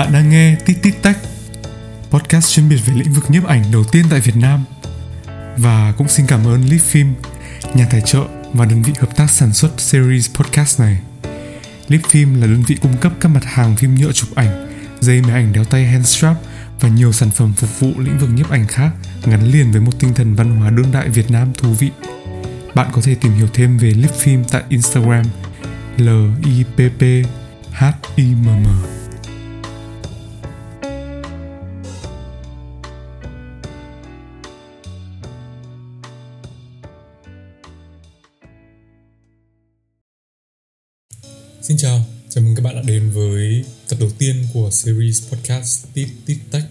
Bạn đang nghe Tít Tít Tech, podcast chuyên biệt về lĩnh vực nhiếp ảnh đầu tiên tại Việt Nam. Và cũng xin cảm ơn Leaf Film, nhà tài trợ và đơn vị hợp tác sản xuất series podcast này. Leaf Film là đơn vị cung cấp các mặt hàng phim nhựa chụp ảnh, dây máy ảnh đeo tay handstrap và nhiều sản phẩm phục vụ lĩnh vực nhiếp ảnh khác gắn liền với một tinh thần văn hóa đương đại Việt Nam thú vị. Bạn có thể tìm hiểu thêm về Lip Film tại Instagram l i p p h i m m Xin chào, chào mừng các bạn đã đến với tập đầu tiên của series podcast Tít Tít Tech.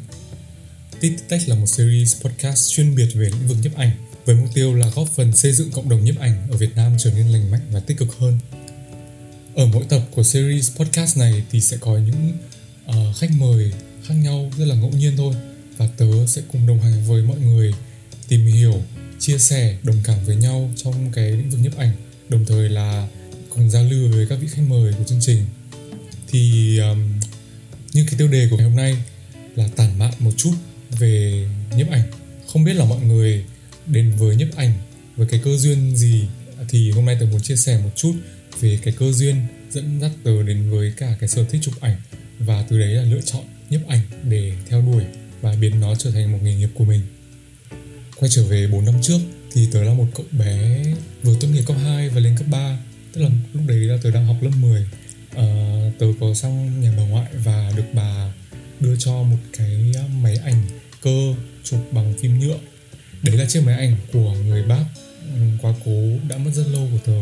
Tít Tít Tech là một series podcast chuyên biệt về lĩnh vực nhiếp ảnh với mục tiêu là góp phần xây dựng cộng đồng nhiếp ảnh ở Việt Nam trở nên lành mạnh và tích cực hơn. Ở mỗi tập của series podcast này thì sẽ có những uh, khách mời khác nhau rất là ngẫu nhiên thôi và tớ sẽ cùng đồng hành với mọi người tìm hiểu, chia sẻ, đồng cảm với nhau trong cái lĩnh vực nhiếp ảnh đồng thời là cùng giao lưu với các vị khách mời của chương trình. Thì um, như cái tiêu đề của ngày hôm nay là tản mạn một chút về nhiếp ảnh. Không biết là mọi người đến với nhiếp ảnh với cái cơ duyên gì thì hôm nay tôi muốn chia sẻ một chút về cái cơ duyên dẫn dắt tớ đến với cả cái sở thích chụp ảnh. Và từ đấy là lựa chọn nhiếp ảnh để theo đuổi và biến nó trở thành một nghề nghiệp của mình. Quay trở về 4 năm trước thì tớ là một cậu bé vừa tốt nghiệp cấp 2 và lên cấp 3 tức là lúc đấy là tớ đang học lớp 10 uh, ờ, tớ có sang nhà bà ngoại và được bà đưa cho một cái ờ, máy ảnh cơ chụp bằng phim nhựa. Đấy là chiếc máy ảnh của người bác ừ, quá cố đã mất rất lâu của tớ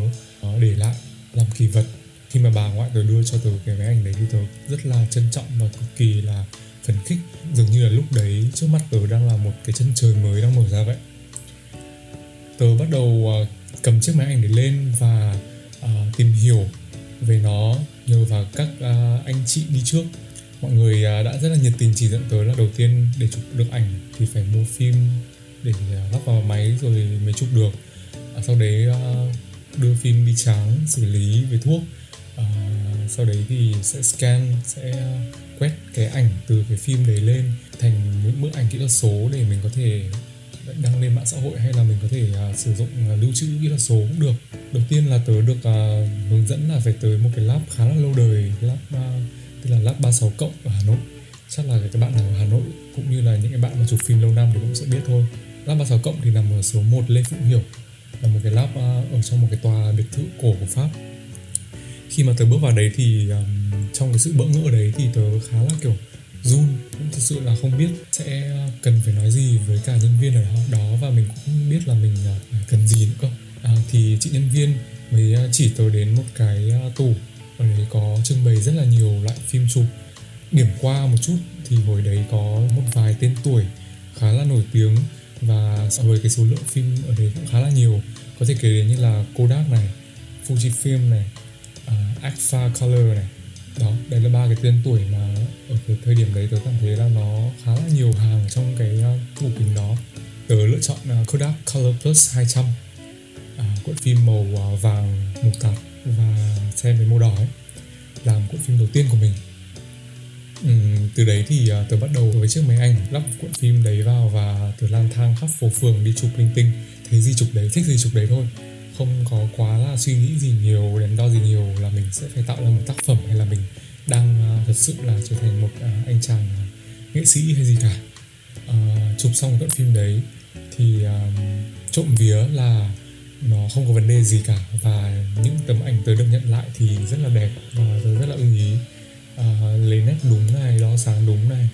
uh, để lại làm kỷ vật. Khi mà bà ngoại tớ đưa cho tớ cái máy ảnh đấy thì tớ rất là trân trọng và cực kỳ là phấn khích. Dường như là lúc đấy trước mắt tớ đang là một cái chân trời mới đang mở ra vậy. Tớ bắt đầu uh, cầm chiếc máy ảnh để lên và uh, tìm hiểu về nó nhờ vào các uh, anh chị đi trước. Mọi người uh, đã rất là nhiệt tình chỉ dẫn tới là đầu tiên để chụp được ảnh thì phải mua phim để uh, lắp vào máy rồi mới chụp được. Uh, sau đấy uh, đưa phim đi tráng xử lý với thuốc. Uh, sau đấy thì sẽ scan sẽ quét cái ảnh từ cái phim đấy lên thành những bức ảnh kỹ thuật số để mình có thể đăng lên mạng xã hội hay là mình có thể uh, sử dụng uh, lưu trữ kỹ thuật số cũng được. Đầu tiên là tớ được uh, hướng dẫn là phải tới một cái lab khá là lâu đời lab uh, tức là lab 36 cộng ở Hà Nội. Chắc là các bạn ở Hà Nội cũng như là những cái bạn mà chụp phim lâu năm thì cũng sẽ biết thôi. Lab 36 cộng thì nằm ở số 1 Lê Phụng Hiểu là một cái lab uh, ở trong một cái tòa biệt thự cổ của Pháp. Khi mà tớ bước vào đấy thì um, trong cái sự bỡ ngỡ đấy thì tớ khá là kiểu sự là không biết sẽ cần phải nói gì với cả nhân viên ở đó. Và mình cũng không biết là mình à, cần gì nữa cơ. À, thì chị nhân viên mới à, chỉ tớ đến một cái à, tủ. Ở đấy có trưng bày rất là nhiều loại phim chụp. Điểm qua một chút thì hồi đấy có một vài tên tuổi khá là nổi tiếng và so với cái số lượng phim ở đấy cũng khá là nhiều. Có thể kể đến như là Kodak này Fujifilm này uh, Agfa Color này. Đó đây là ba cái tên tuổi mà ở cái thời điểm đấy tớ cảm thấy là nó khá là nhiều hàng trong cái ờ, tủ kính đó. Tớ lựa chọn ờ, Kodak Color Plus 200 à, cuộn phim màu ờ, vàng mục tạt và xem với màu đỏ ấy làm cuộn phim đầu tiên của mình. Ừ, từ đấy thì uh, tớ bắt đầu với chiếc máy ảnh lắp cuộn phim đấy vào và tớ lang thang khắp phố phường đi chụp linh tinh. Thấy gì chụp đấy thích gì chụp đấy thôi. Không có quá là suy nghĩ gì nhiều đắn đo gì nhiều là mình sẽ phải tạo ra một tác phẩm hay là mình đang uh, thật sự là trở thành một uh, anh chàng uh, nghệ sĩ hay gì cả. Uh, chụp xong đoạn phim đấy thì uh, trộm vía là nó không có vấn đề gì cả và những tấm ảnh tớ được nhận lại thì rất là đẹp và tớ rất là ưng ý. Uh, lấy nét đúng này đo sáng đúng này.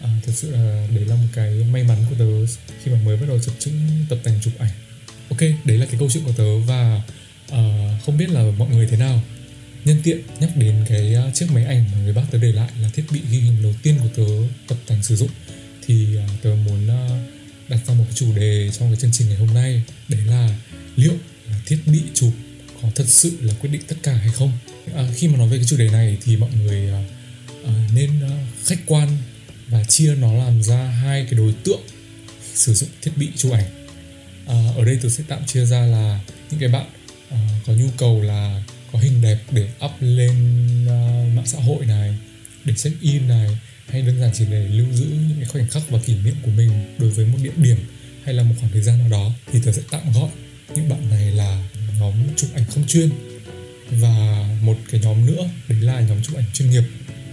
À, thật sự là đấy là một cái may mắn của tớ khi mà mới bắt đầu chập chững tập tành chụp ảnh. Ok đấy là cái câu chuyện của tớ và uh, không biết là mọi người thế nào nhân tiện nhắc đến cái à, chiếc máy ảnh mà người bác tớ để lại là thiết bị ghi hình đầu tiên của tớ tập tành sử dụng. Thì à, tớ muốn à, đặt ra một cái chủ đề trong cái chương trình ngày hôm nay. Đấy là liệu là thiết bị chụp có thật sự là quyết định tất cả hay không? À, khi mà nói về cái chủ đề này thì mọi người à, nên khách quan và chia nó làm ra hai cái đối tượng sử dụng thiết bị chụp ảnh. À, ở đây tôi sẽ tạm chia ra là những cái bạn à, có nhu cầu là có hình đẹp để up lên uh, mạng xã hội này để check in này hay đơn giản chỉ để lưu giữ những cái khoảnh khắc và kỷ niệm của mình đối với một địa điểm hay là một khoảng thời gian nào đó thì tớ sẽ tạm gọi những bạn này là nhóm chụp ảnh không chuyên. Và một cái nhóm nữa đấy là nhóm chụp ảnh chuyên nghiệp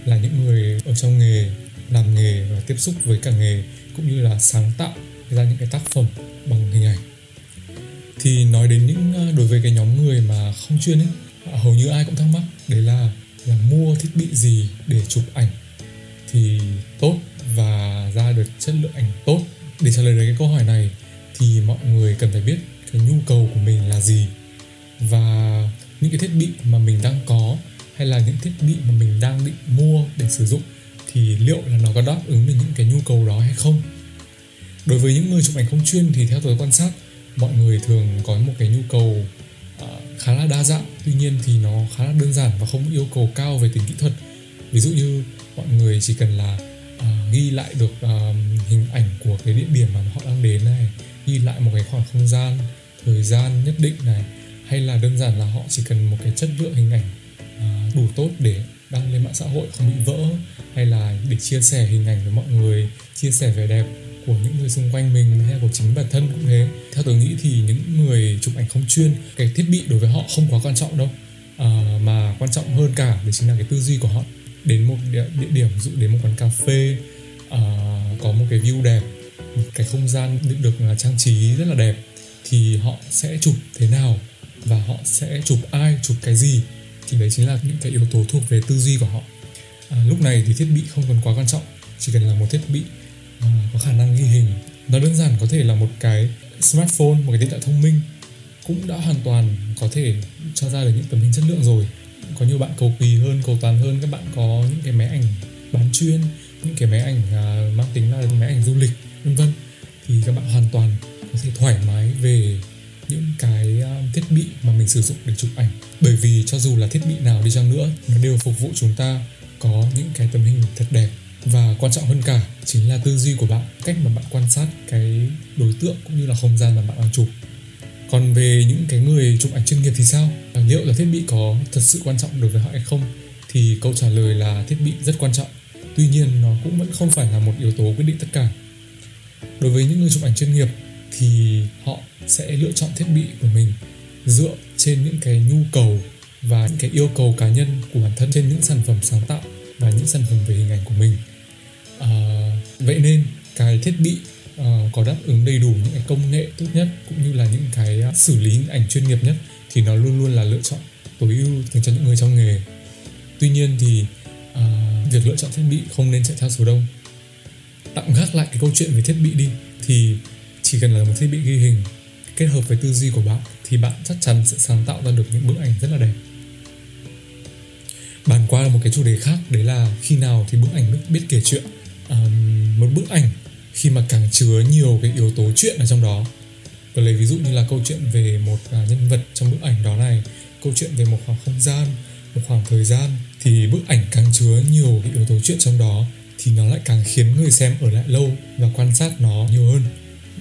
là những người ở trong nghề làm nghề và tiếp xúc với cả nghề cũng như là sáng tạo ra những cái tác phẩm bằng hình ảnh. Thì nói đến những uh, đối với cái nhóm người mà không chuyên ấy hầu như ai cũng thắc mắc đấy là là mua thiết bị gì để chụp ảnh thì tốt và ra được chất lượng ảnh tốt. Để trả lời được cái câu hỏi này thì mọi người cần phải biết cái nhu cầu của mình là gì và những cái thiết bị mà mình đang có hay là những thiết bị mà mình đang định mua để sử dụng thì liệu là nó có đáp ứng được những cái nhu cầu đó hay không? Đối với những người chụp ảnh không chuyên thì theo tôi quan sát, mọi người thường có một cái nhu cầu khá là đa dạng. Tuy nhiên thì nó khá là đơn giản và không yêu cầu cao về tính kỹ thuật. Ví dụ như mọi người chỉ cần là uh, ghi lại được uh, hình ảnh của cái địa điểm mà họ đang đến này ghi lại một cái khoảng không gian thời gian nhất định này hay là đơn giản là họ chỉ cần một cái chất lượng hình ảnh uh, đủ tốt để đăng lên mạng xã hội không bị vỡ hay là để chia sẻ hình ảnh với mọi người chia sẻ vẻ đẹp của những người xung quanh mình hay của chính bản thân cũng thế. Theo tôi nghĩ thì những người chụp ảnh không chuyên cái thiết bị đối với họ không quá quan trọng đâu. À, mà quan trọng hơn cả đấy chính là cái tư duy của họ. Đến một địa, địa điểm ví dụ đến một quán cà phê à, có một cái view đẹp một cái không gian được, được trang trí rất là đẹp thì họ sẽ chụp thế nào và họ sẽ chụp ai chụp cái gì? Thì đấy chính là những cái yếu tố thuộc về tư duy của họ. À, lúc này thì thiết bị không còn quá quan trọng chỉ cần là một thiết bị à, có khả năng ghi hình. Nó đơn giản có thể là một cái smartphone một cái điện thoại thông minh. Cũng đã hoàn toàn có thể cho ra được những tấm hình chất lượng rồi. Có nhiều bạn cầu kỳ hơn cầu toàn hơn. Các bạn có những cái máy ảnh bán chuyên những cái máy ảnh à, mang tính là máy ảnh du lịch vân vân. Thì các bạn hoàn toàn có thể thoải mái về những cái uh, thiết bị mà mình sử dụng để chụp ảnh. Bởi vì cho dù là thiết bị nào đi chăng nữa nó đều phục vụ chúng ta có những cái tấm hình thật đẹp và quan trọng hơn cả chính là tư duy của bạn, cách mà bạn quan sát cái đối tượng cũng như là không gian mà bạn đang chụp. Còn về những cái người chụp ảnh chuyên nghiệp thì sao? À, liệu là thiết bị có thật sự quan trọng đối với họ hay không? Thì câu trả lời là thiết bị rất quan trọng. Tuy nhiên, nó cũng vẫn không phải là một yếu tố quyết định tất cả. Đối với những người chụp ảnh chuyên nghiệp thì họ sẽ lựa chọn thiết bị của mình dựa trên những cái nhu cầu và những cái yêu cầu cá nhân của bản thân, trên những sản phẩm sáng tạo và những sản phẩm về hình ảnh của mình à, vậy nên cái thiết bị uh, có đáp ứng đầy đủ những cái công nghệ tốt nhất cũng như là những cái uh, xử lý hình ảnh chuyên nghiệp nhất thì nó luôn luôn là lựa chọn tối ưu dành cho những người trong nghề. Tuy nhiên thì uh, việc lựa chọn thiết bị không nên chạy theo số đông. Tạm gác lại cái câu chuyện về thiết bị đi thì chỉ cần là một thiết bị ghi hình kết hợp với tư duy của bạn thì bạn chắc chắn sẽ sáng tạo ra được những bức ảnh rất là đẹp. Bàn qua là một cái chủ đề khác đấy là khi nào thì bức ảnh biết, biết kể chuyện một bức ảnh khi mà càng chứa nhiều cái yếu tố chuyện ở trong đó. Tôi lấy ví dụ như là câu chuyện về một à, nhân vật trong bức ảnh đó này, câu chuyện về một khoảng không gian, một khoảng thời gian, thì bức ảnh càng chứa nhiều cái yếu tố chuyện trong đó thì nó lại càng khiến người xem ở lại lâu và quan sát nó nhiều hơn.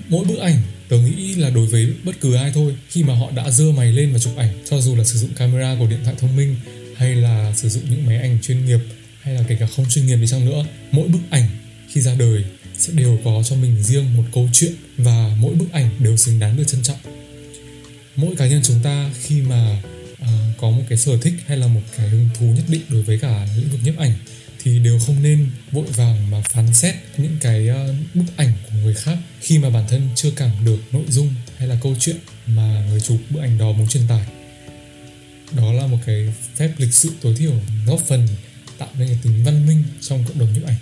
Mỗi bức ảnh, tớ nghĩ là đối với bất cứ ai thôi, khi mà họ đã dơ mày lên và chụp ảnh, cho dù là sử dụng camera của điện thoại thông minh hay là sử dụng những máy ảnh chuyên nghiệp hay là kể cả không chuyên nghiệp đi chăng nữa mỗi bức ảnh khi ra đời sẽ đều có cho mình riêng một câu chuyện và mỗi bức ảnh đều xứng đáng được trân trọng. Mỗi cá nhân chúng ta khi mà uh, có một cái sở thích hay là một cái hứng thú nhất định đối với cả lĩnh vực nhiếp ảnh thì đều không nên vội vàng mà phán xét những cái uh, bức ảnh của người khác khi mà bản thân chưa cảm được nội dung hay là câu chuyện mà người chụp bức ảnh đó muốn truyền tải. Đó là một cái phép lịch sự tối thiểu góp phần tạo nên cái tính văn minh trong cộng đồng nhiếp ảnh.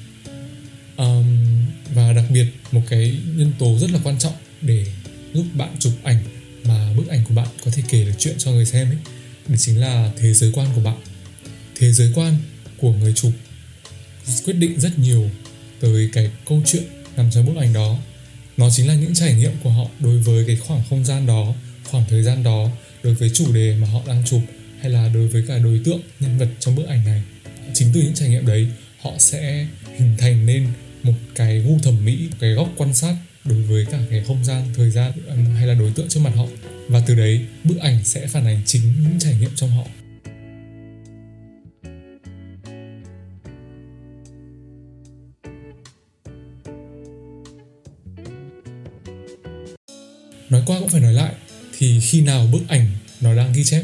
Um, và đặc biệt một cái nhân tố rất là quan trọng để giúp bạn chụp ảnh mà bức ảnh của bạn có thể kể được chuyện cho người xem ấy đó chính là thế giới quan của bạn. Thế giới quan của người chụp quyết định rất nhiều tới cái câu chuyện nằm trong bức ảnh đó. Nó chính là những trải nghiệm của họ đối với cái khoảng không gian đó khoảng thời gian đó đối với chủ đề mà họ đang chụp hay là đối với cả đối tượng nhân vật trong bức ảnh này chính từ những trải nghiệm đấy, họ sẽ hình thành nên một cái gu thẩm mỹ, một cái góc quan sát đối với cả cái không gian, thời gian hay là đối tượng trước mặt họ. Và từ đấy, bức ảnh sẽ phản ánh chính những trải nghiệm trong họ. Nói qua cũng phải nói lại, thì khi nào bức ảnh nó đang ghi chép?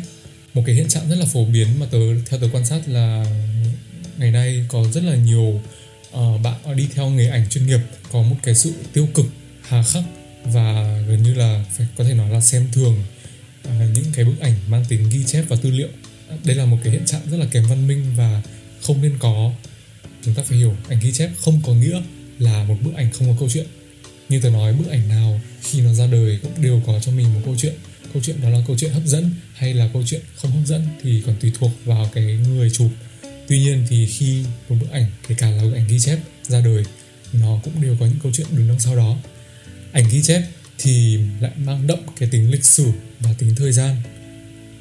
Một cái hiện trạng rất là phổ biến mà tớ theo tớ quan sát là ngày nay có rất là nhiều uh, bạn đi theo nghề ảnh chuyên nghiệp có một cái sự tiêu cực hà khắc và gần như là phải có thể nói là xem thường uh, những cái bức ảnh mang tính ghi chép và tư liệu. Đây là một cái hiện trạng rất là kém văn minh và không nên có. Chúng ta phải hiểu ảnh ghi chép không có nghĩa là một bức ảnh không có câu chuyện như tôi nói bức ảnh nào khi nó ra đời cũng đều có cho mình một câu chuyện. Câu chuyện đó là câu chuyện hấp dẫn hay là câu chuyện không hấp dẫn thì còn tùy thuộc vào cái người chụp. Tuy nhiên thì khi một bức ảnh kể cả là bức ảnh ghi chép ra đời nó cũng đều có những câu chuyện đứng đằng sau đó. Ảnh ghi chép thì lại mang đậm cái tính lịch sử và tính thời gian.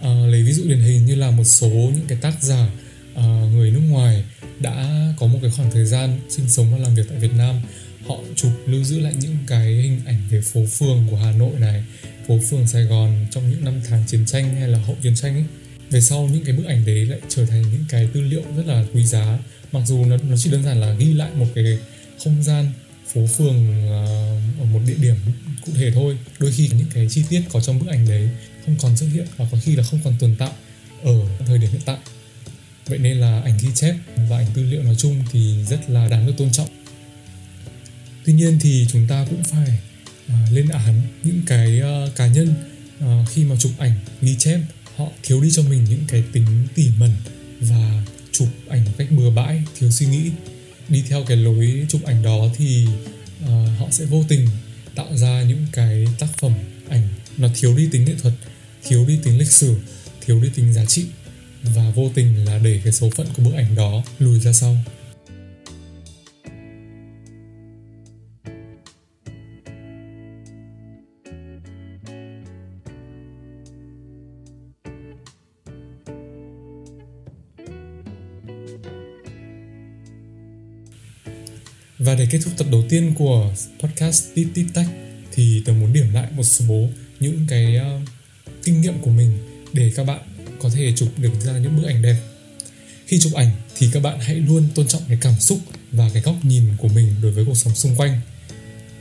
À, lấy ví dụ điển hình như là một số những cái tác giả Ờ, người nước ngoài đã có một cái khoảng thời gian sinh sống và làm việc tại Việt Nam. Họ chụp lưu giữ lại những cái hình ảnh về phố phường của Hà Nội này phố phường Sài Gòn trong những năm tháng chiến tranh hay là hậu chiến tranh ấy. Về sau những cái bức ảnh đấy lại trở thành những cái tư liệu rất là quý giá. Mặc dù nó, nó chỉ đơn giản là ghi lại một cái không gian phố phường uh, ở một địa điểm cụ thể thôi. Đôi khi những cái chi tiết có trong bức ảnh đấy không còn xuất hiện và có khi là không còn tồn tại ở thời điểm hiện tại vậy nên là ảnh ghi chép và ảnh tư liệu nói chung thì rất là đáng được tôn trọng. Tuy nhiên thì chúng ta cũng phải uh, lên án những cái uh, cá nhân uh, khi mà chụp ảnh ghi chép họ thiếu đi cho mình những cái tính tỉ mẩn và chụp ảnh một cách bừa bãi thiếu suy nghĩ. Đi theo cái lối chụp ảnh đó thì uh, họ sẽ vô tình tạo ra những cái tác phẩm ảnh nó thiếu đi tính nghệ thuật thiếu đi tính lịch sử thiếu đi tính giá trị và vô tình là để cái số phận của bức ảnh đó lùi ra sau. Và để kết thúc tập đầu tiên của podcast Tít Tít Tách thì tớ muốn điểm lại một số những cái uh, kinh nghiệm của mình để các bạn có thể chụp được ra những bức ảnh đẹp. Khi chụp ảnh thì các bạn hãy luôn tôn trọng cái cảm xúc và cái góc nhìn của mình đối với cuộc sống xung quanh.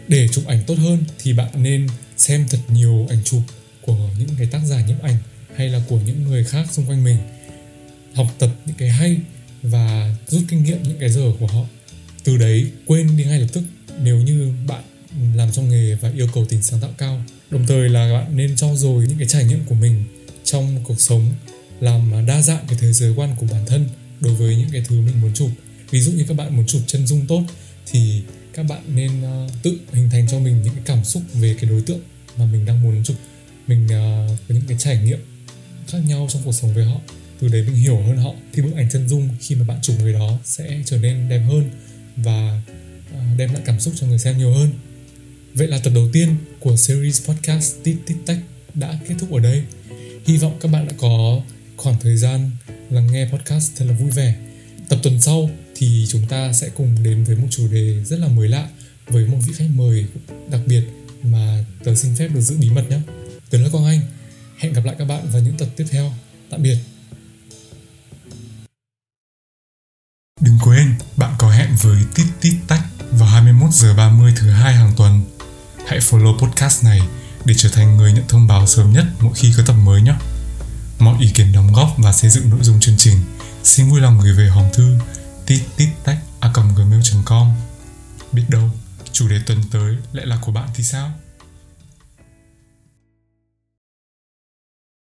Để chụp ảnh tốt hơn thì bạn nên xem thật nhiều ảnh chụp của những cái tác giả nhiếp ảnh hay là của những người khác xung quanh mình. Học tập những cái hay và rút kinh nghiệm những cái giờ của họ từ đấy quên đi ngay lập tức nếu như bạn làm trong nghề và yêu cầu tính sáng tạo cao đồng thời là bạn nên cho dồi những cái trải nghiệm của mình trong cuộc sống làm đa dạng cái thế giới quan của bản thân đối với những cái thứ mình muốn chụp ví dụ như các bạn muốn chụp chân dung tốt thì các bạn nên uh, tự hình thành cho mình những cái cảm xúc về cái đối tượng mà mình đang muốn chụp mình uh, có những cái trải nghiệm khác nhau trong cuộc sống với họ từ đấy mình hiểu hơn họ thì bức ảnh chân dung khi mà bạn chụp người đó sẽ trở nên đẹp hơn và uh, đem lại cảm xúc cho người xem nhiều hơn. Vậy là tập đầu tiên của series podcast Tít Tít Tách đã kết thúc ở đây. Hy vọng các bạn đã có khoảng thời gian lắng nghe podcast thật là vui vẻ. Tập tuần sau thì chúng ta sẽ cùng đến với một chủ đề rất là mới lạ với một vị khách mời đặc biệt mà tớ xin phép được giữ bí mật nhé. Tớ là Quang Anh. Hẹn gặp lại các bạn vào những tập tiếp theo. Tạm biệt. Đừng quên, bạn có hẹn với Tít Tít Tách vào 21 giờ 30 thứ hai hàng tuần. Hãy follow podcast này để trở thành người nhận thông báo sớm nhất mỗi khi có tập mới nhé. Mọi ý kiến đóng góp và xây dựng nội dung chương trình xin vui lòng gửi về hòm thư tít tít tách a gmail.com Biết đâu, chủ đề tuần tới lại là của bạn thì sao?